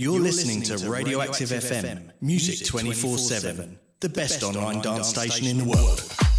You're listening to Radioactive FM, music 24 7, the best online dance station in the world.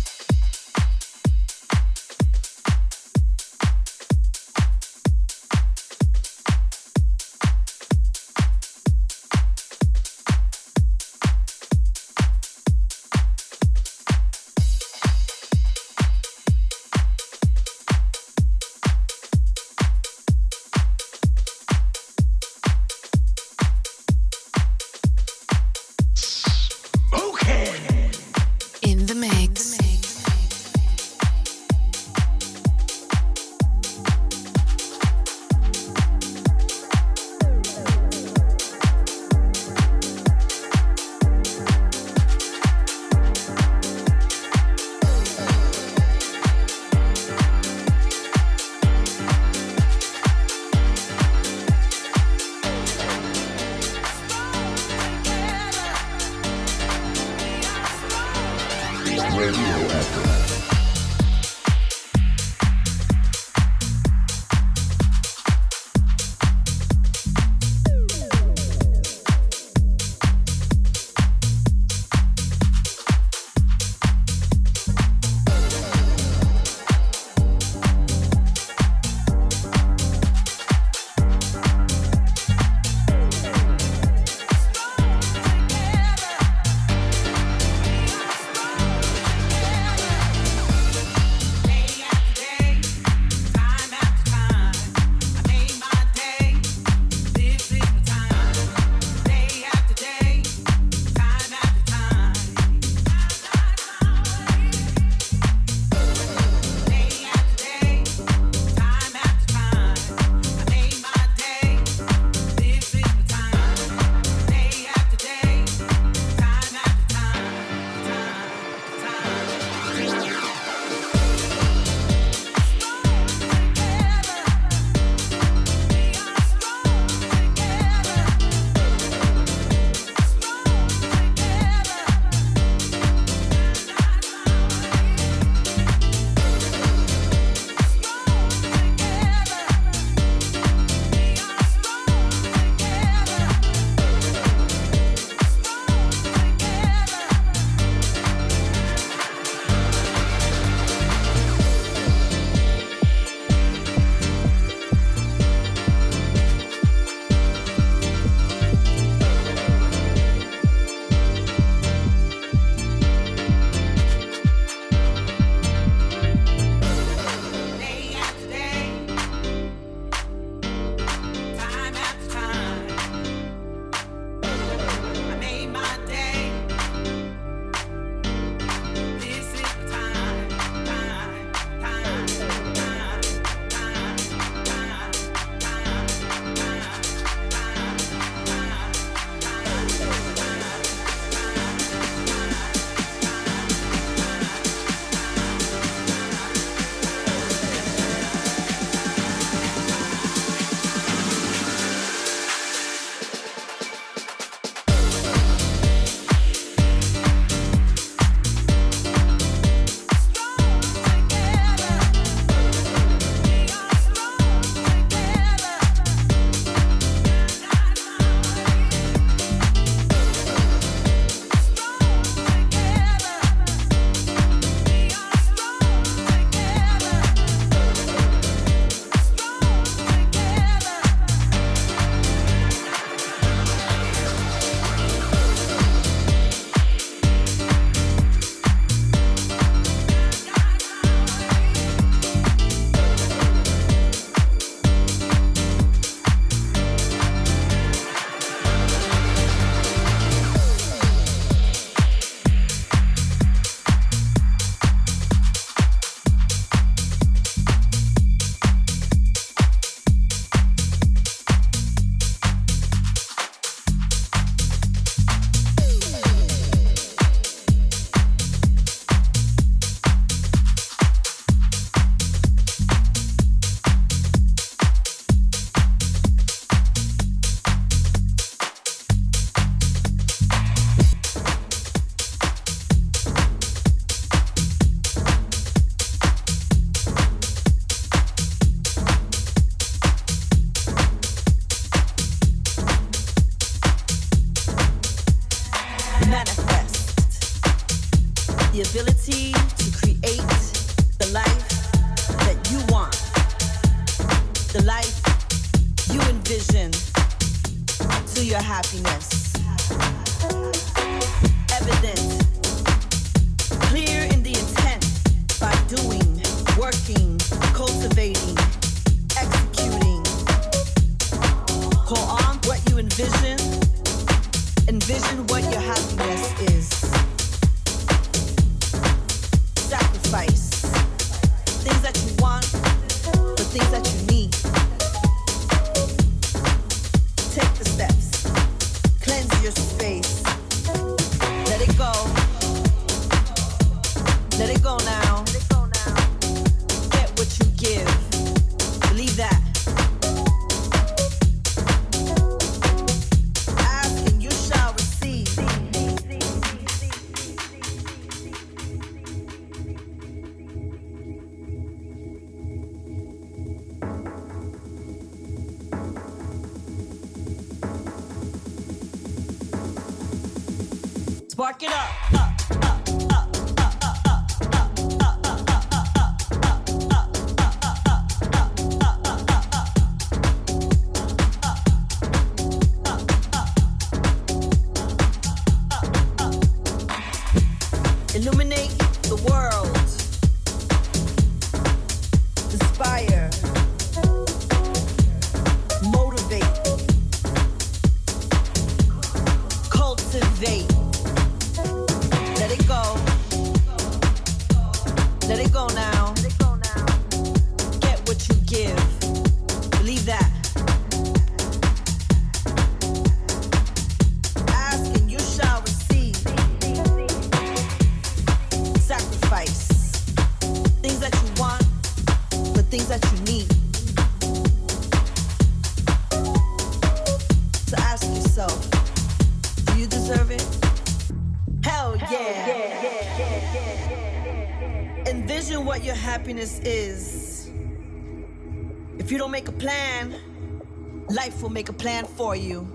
Make a plan for you.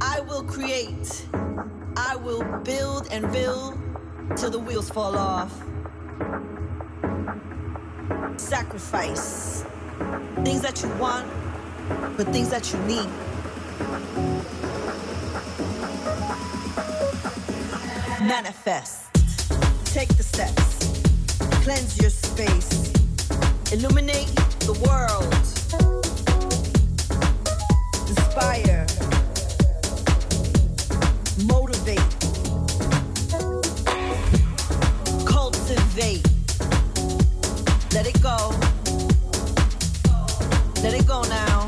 I will create, I will build and build till the wheels fall off. Sacrifice things that you want, but things that you need. Manifest, take the steps, cleanse your space, illuminate the world. Inspire. Motivate. Cultivate. Let it go. Let it go now.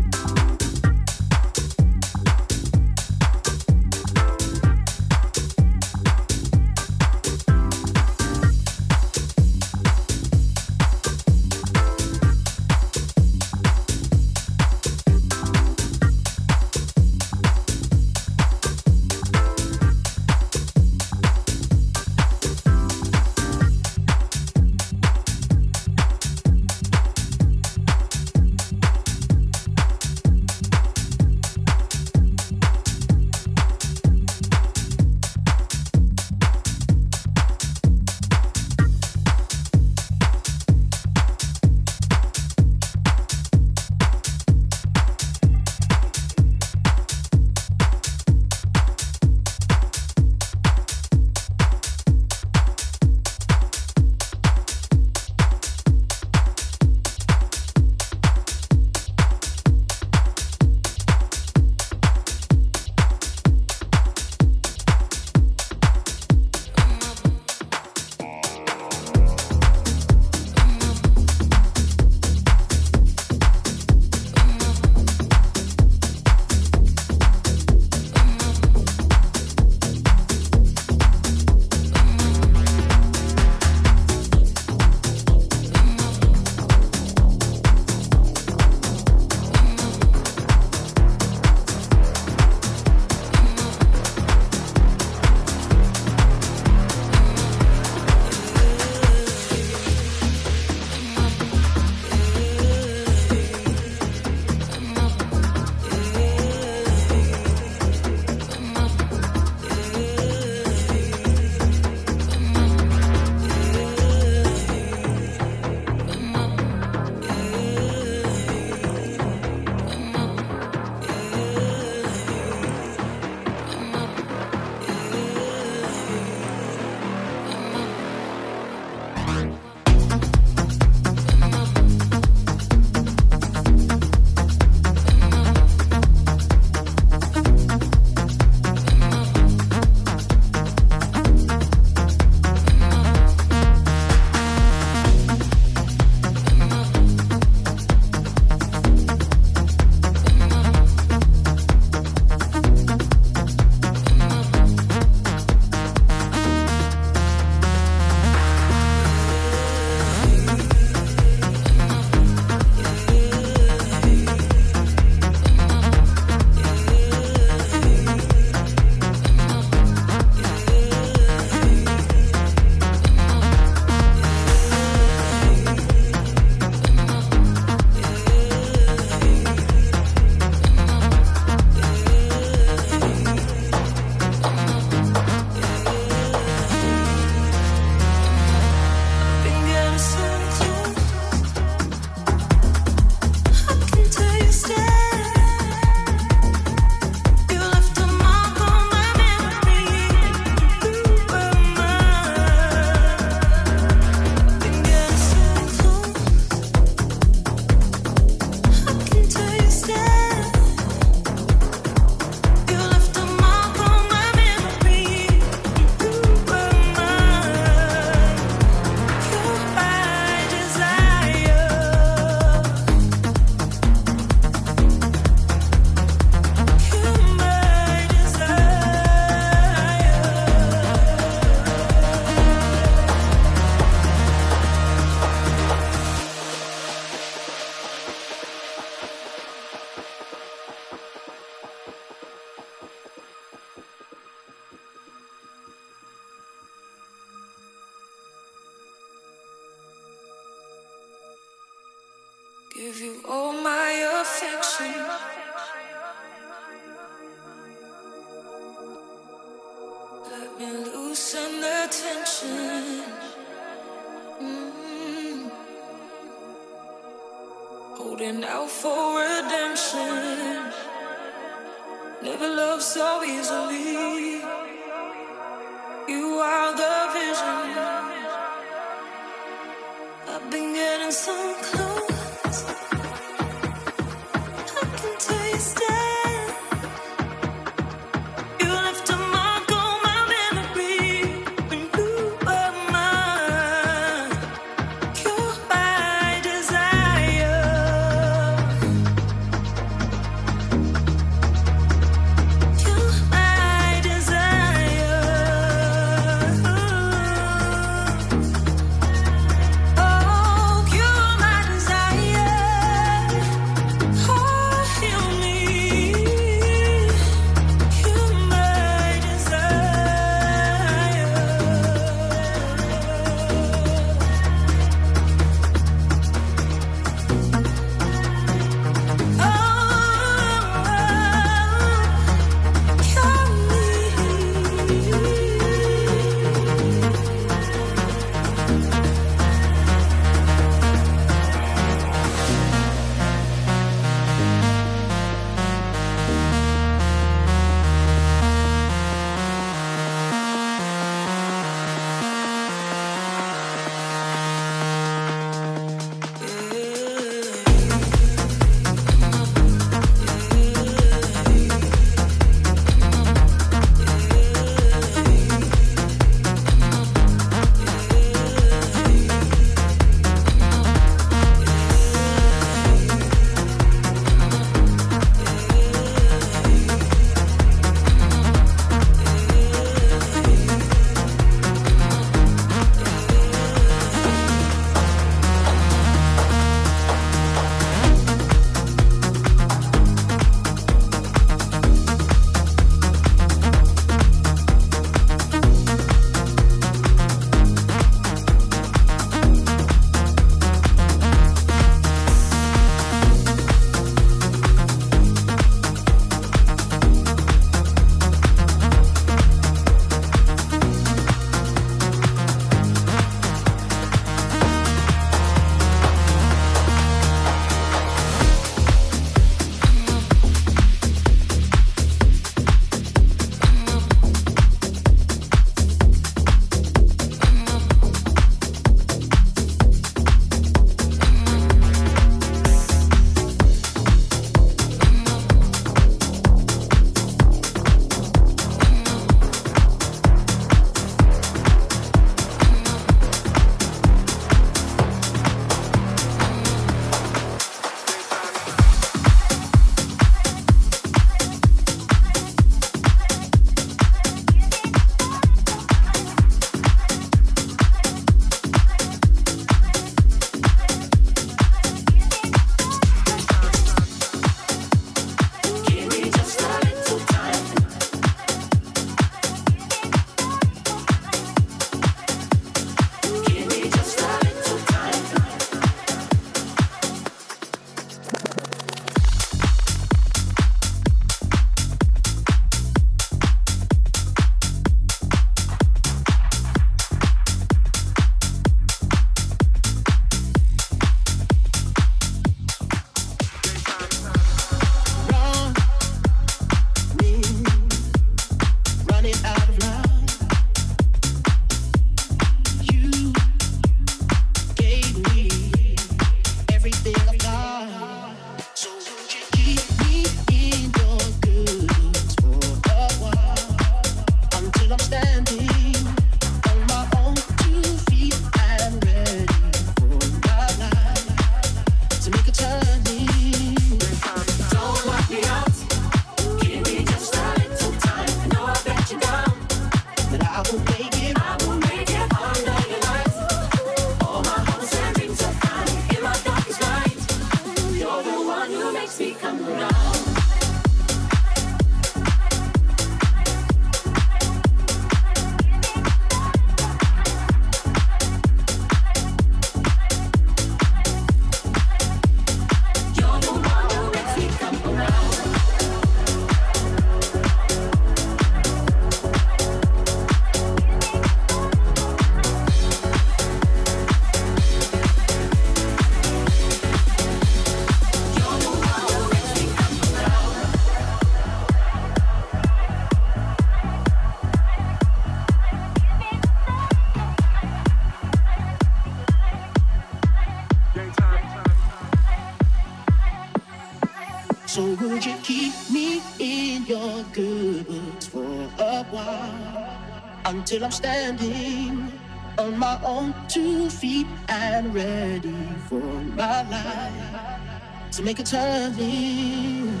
Until I'm standing on my own two feet and ready for my life to make a turning?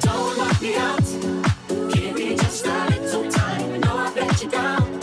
Don't lock me out. Give me just a little time. I know I've let you down,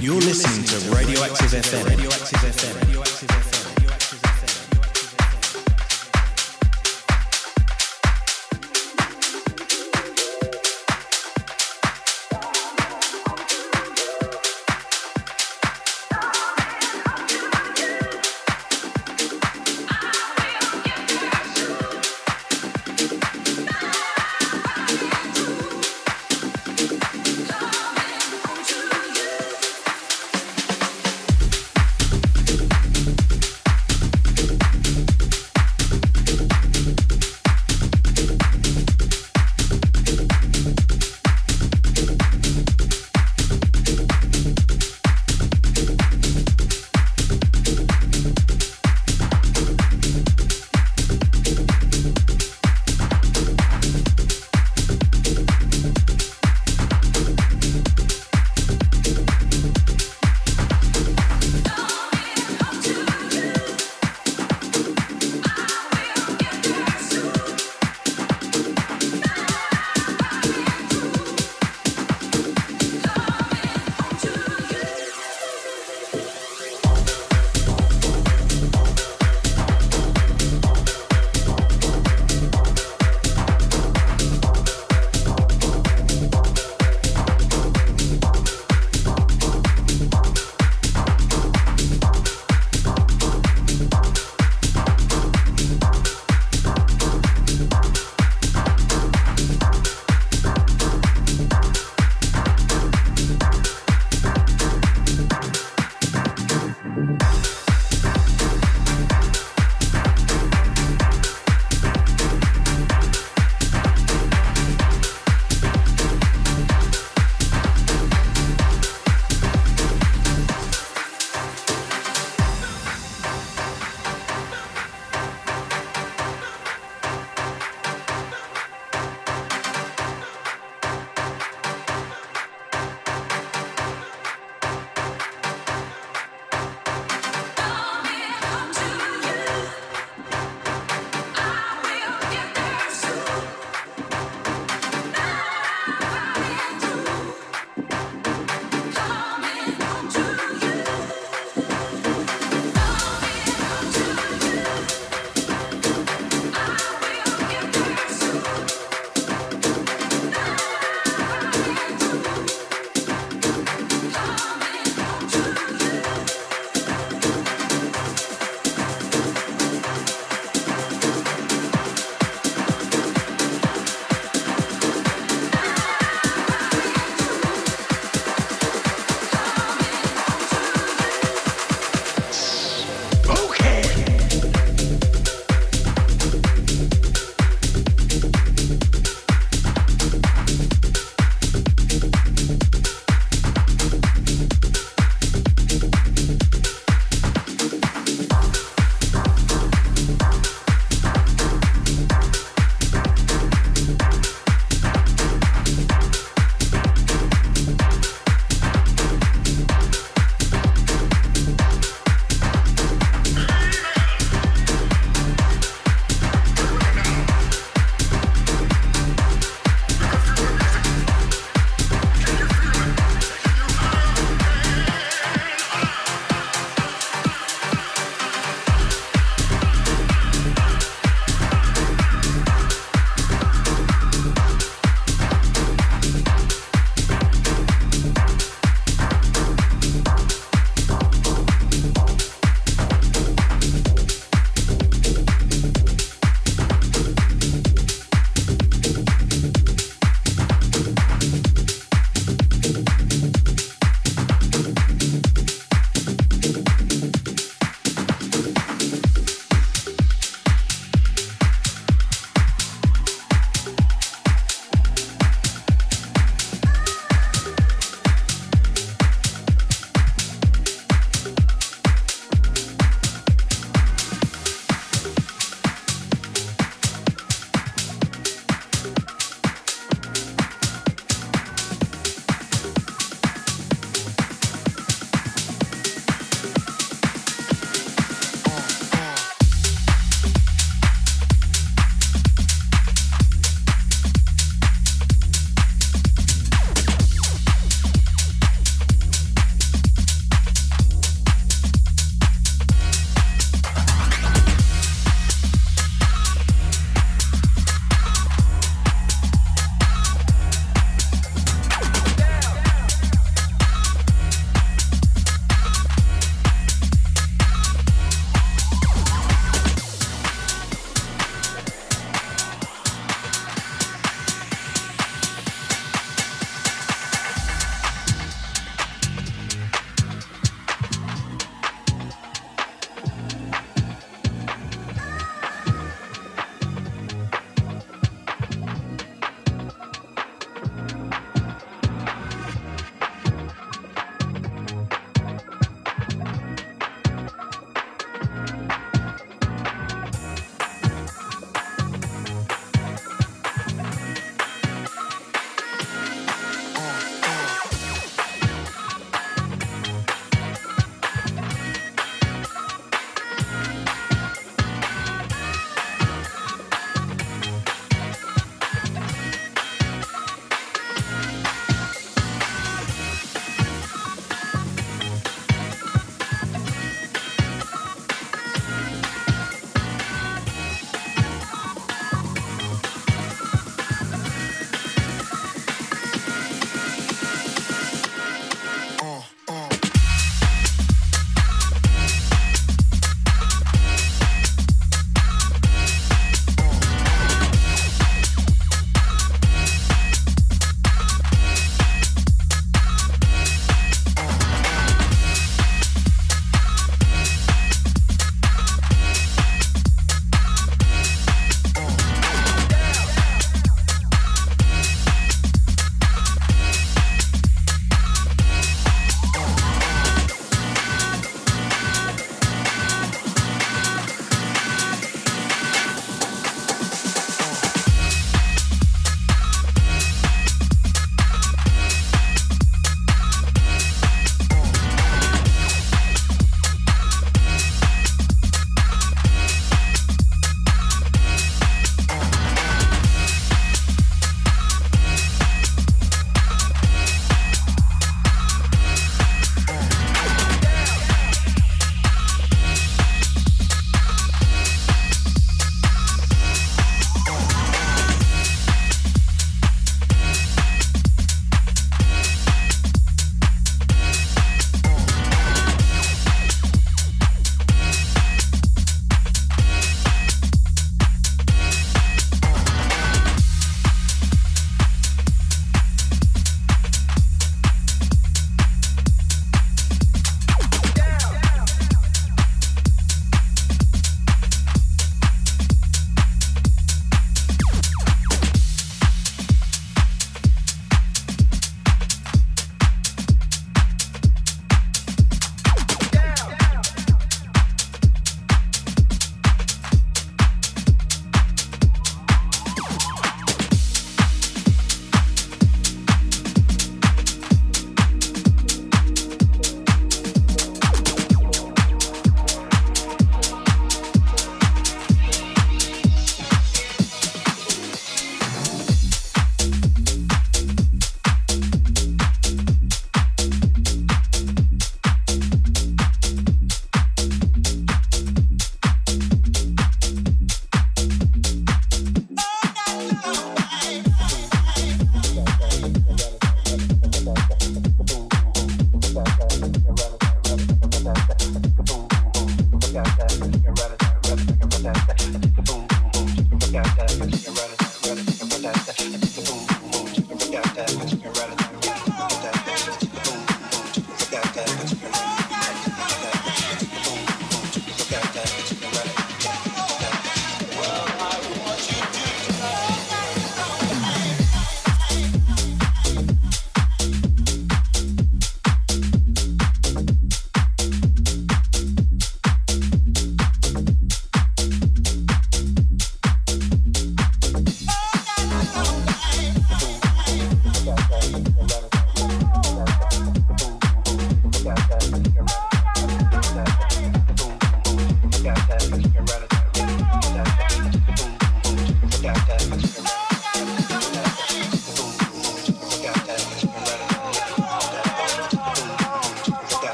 You're listening to Radioactive FM.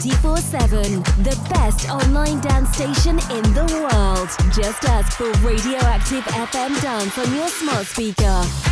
24 7, the best online dance station in the world. Just ask for Radioactive FM Dance on your smart speaker.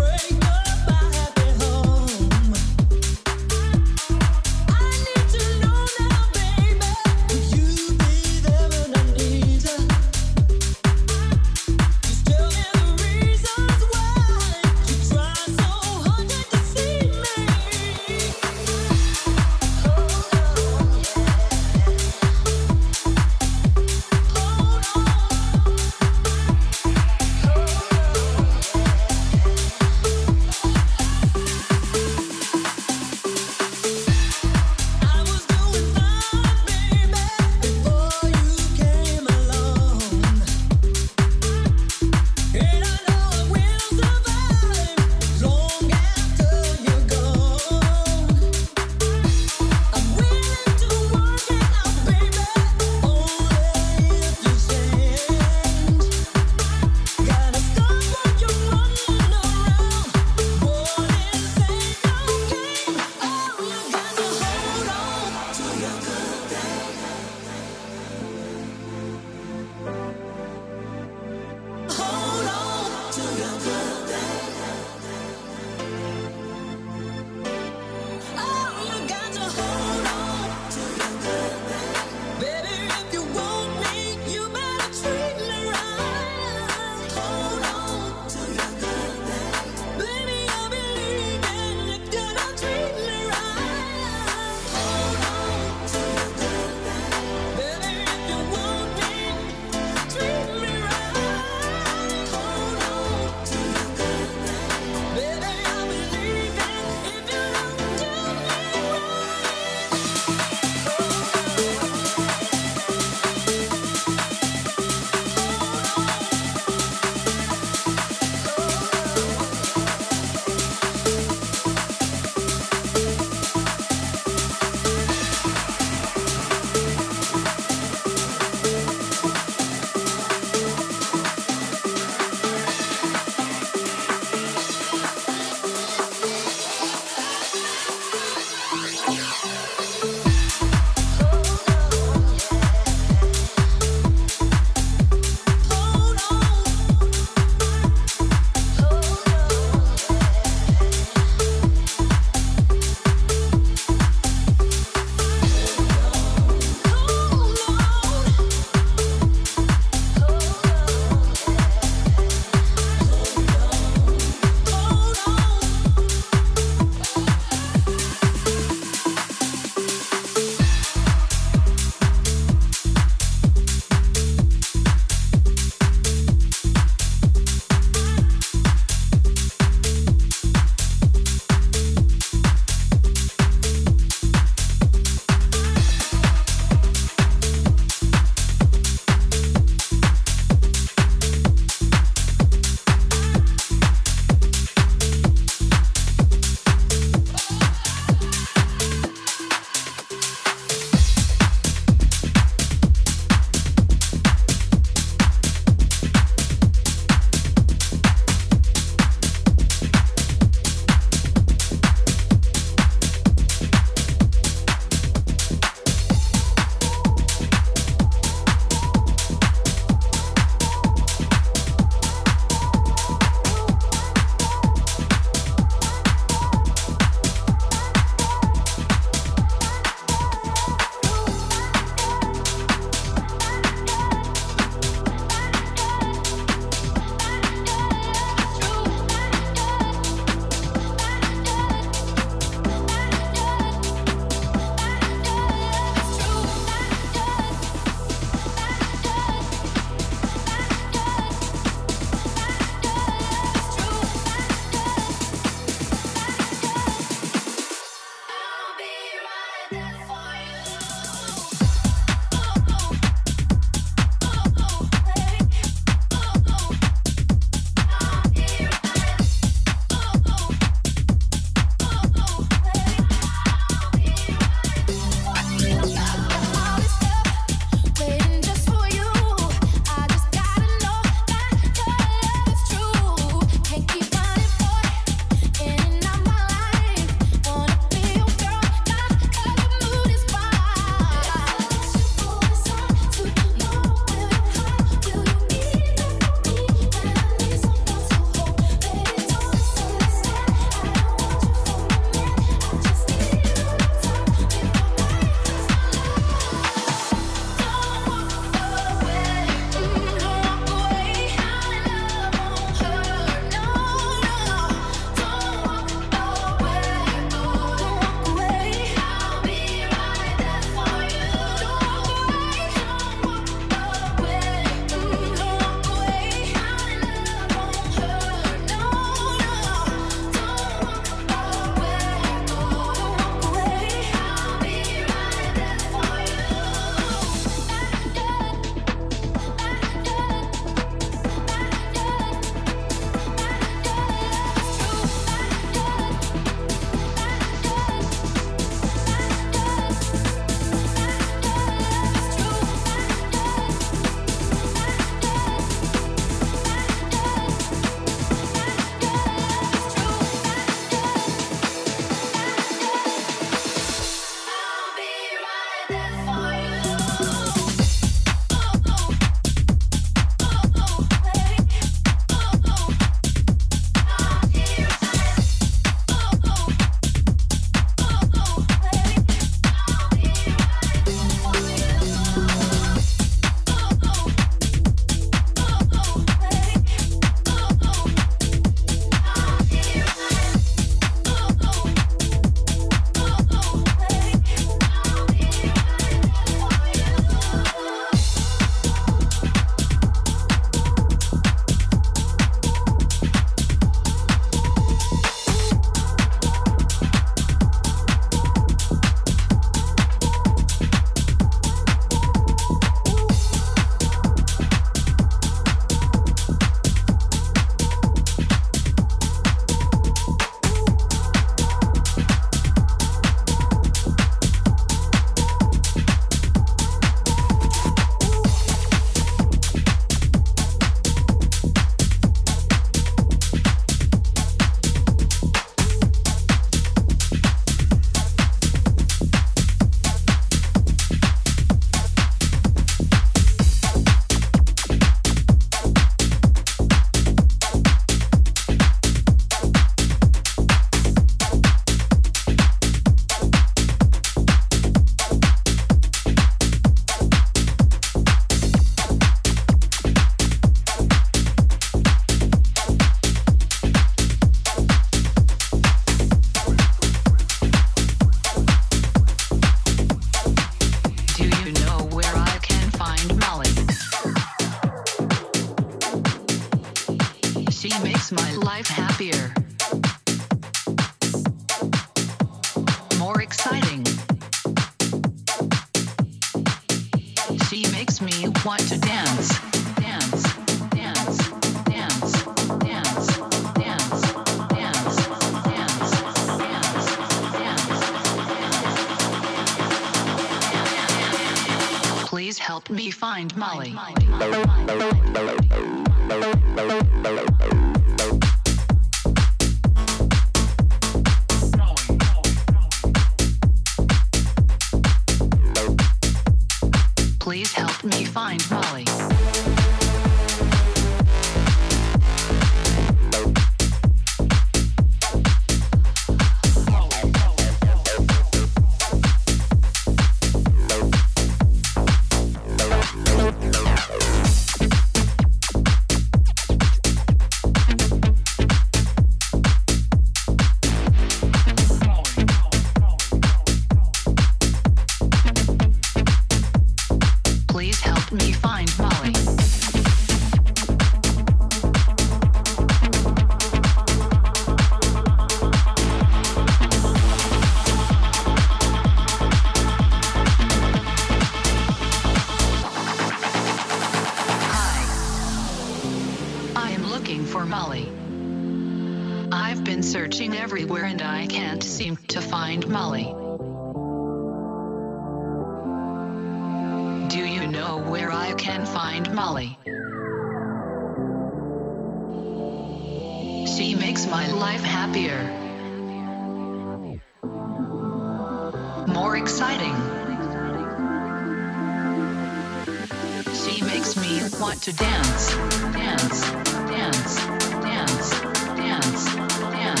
you want to dance, dance, dance, dance, dance, dance.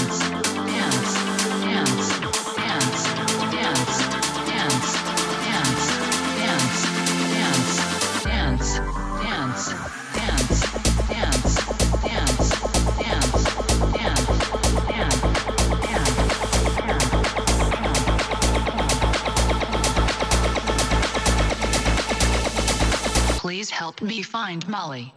Find Molly.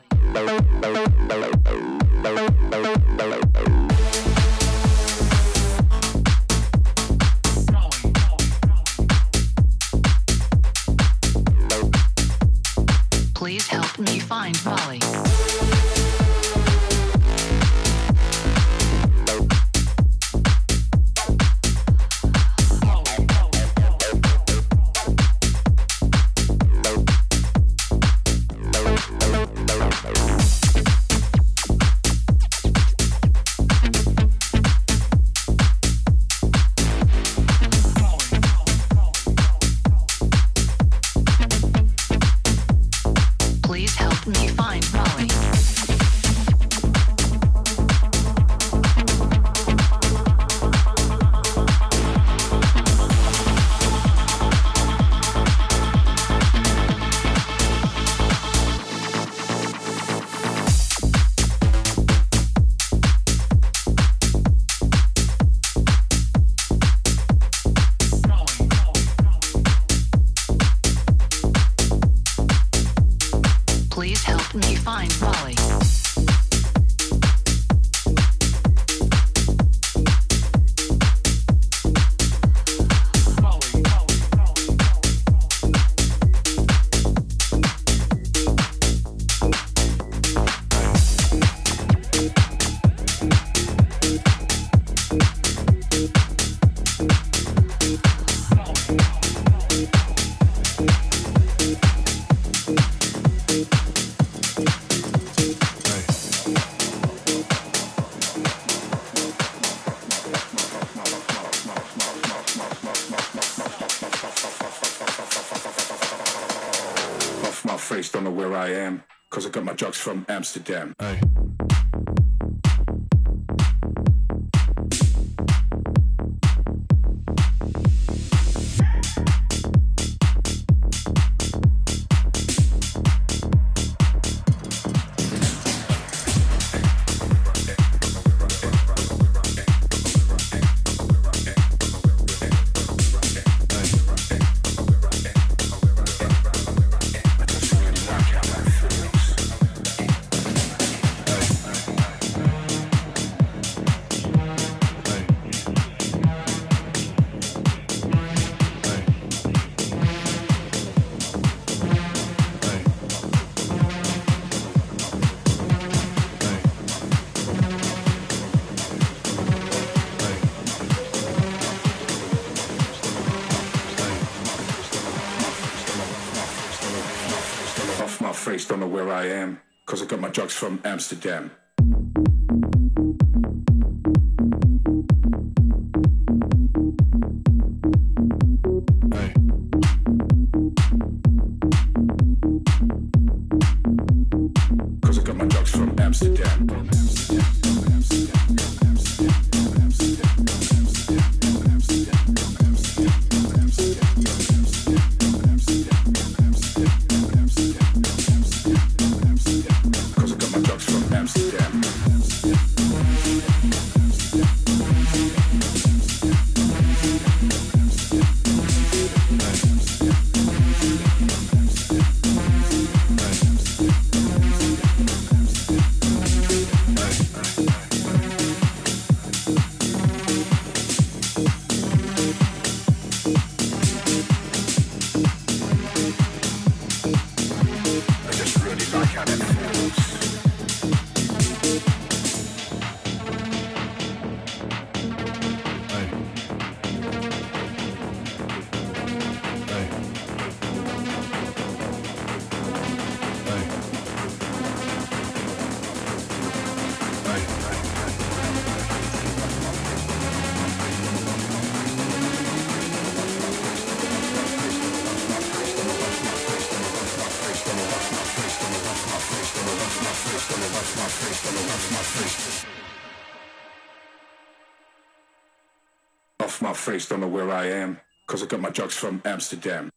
from Amsterdam. Amsterdam. them.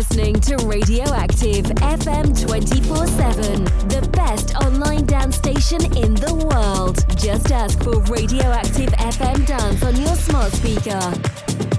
listening to Radioactive FM 24 7, the best online dance station in the world. Just ask for Radioactive FM Dance on your smart speaker.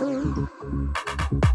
Everything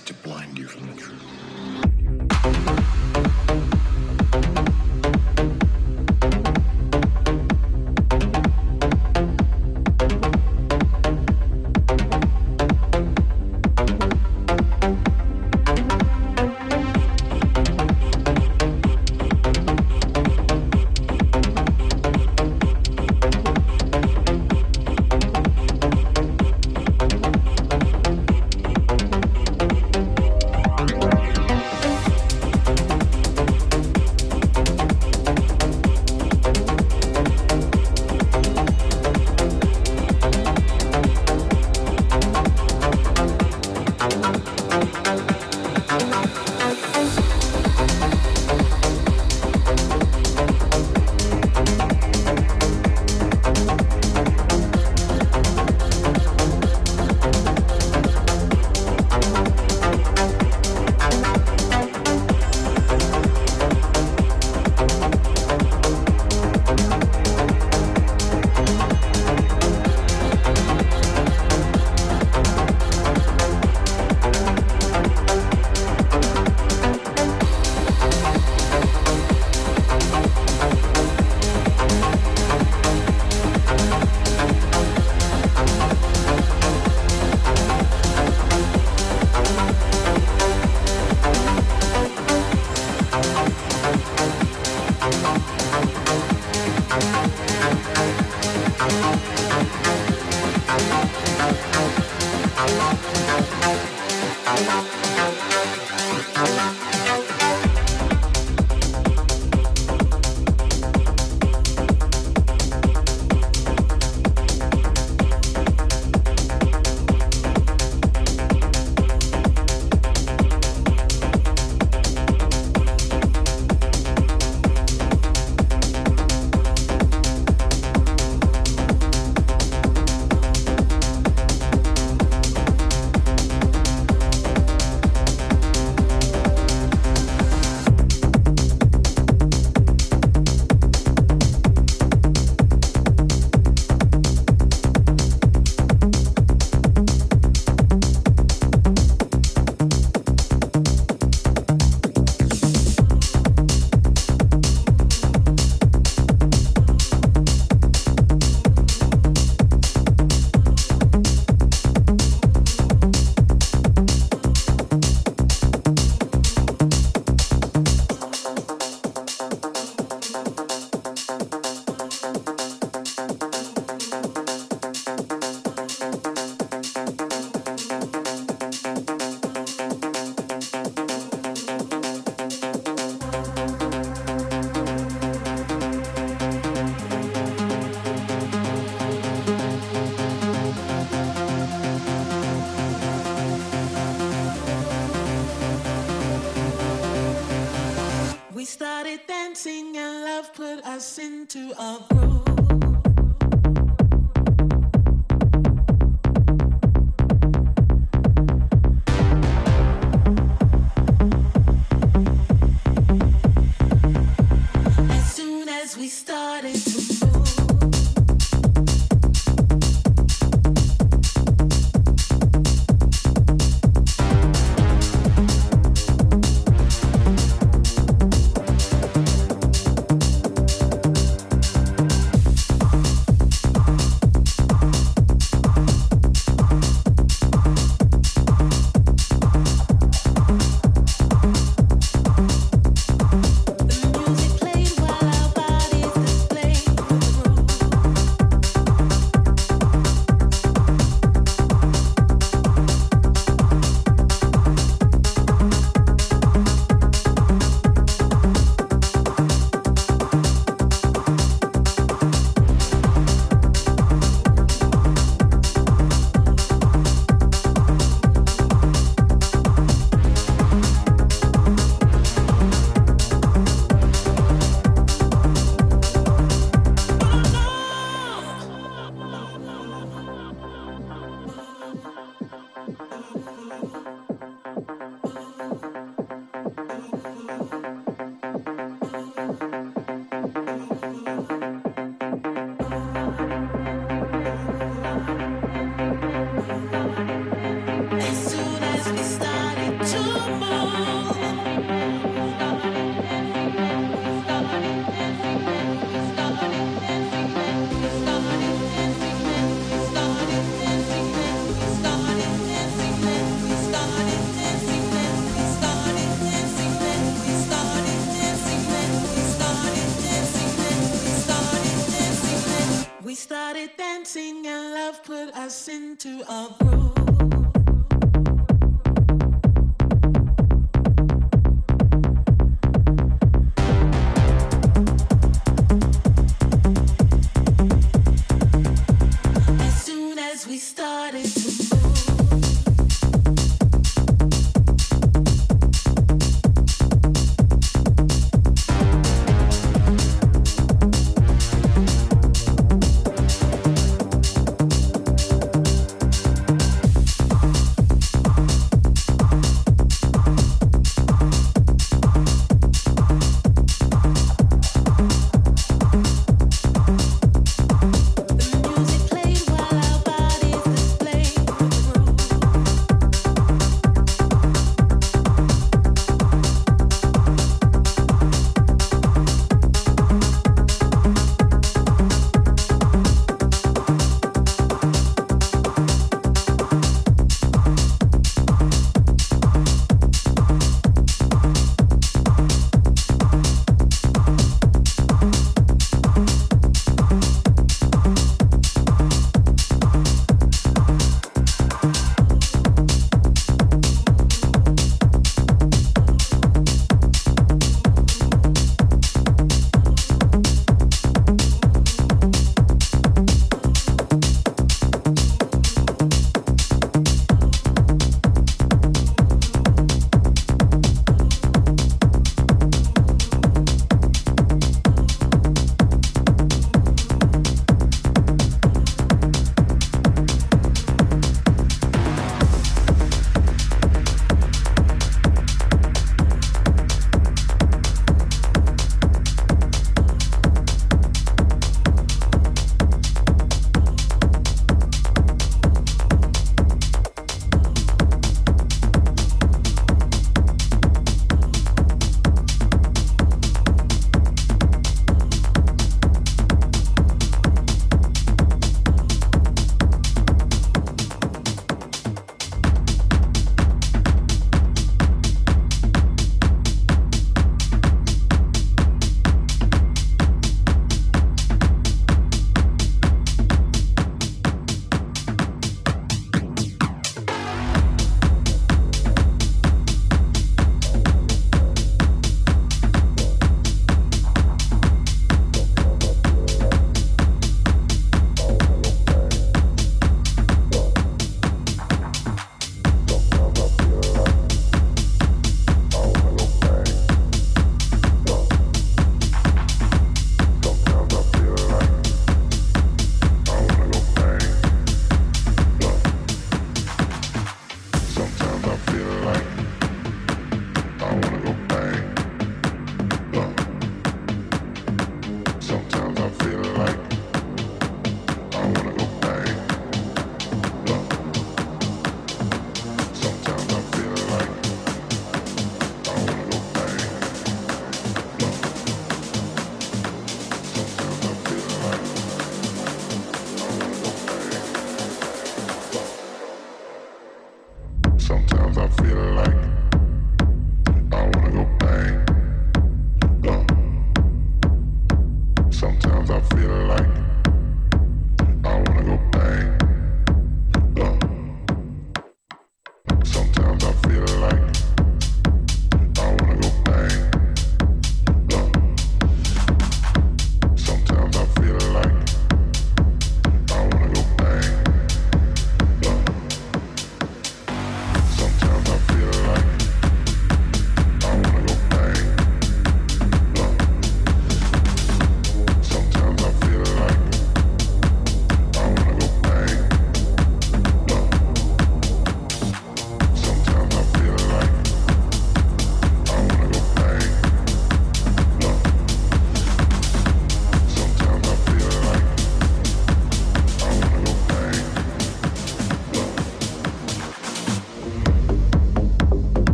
to blow.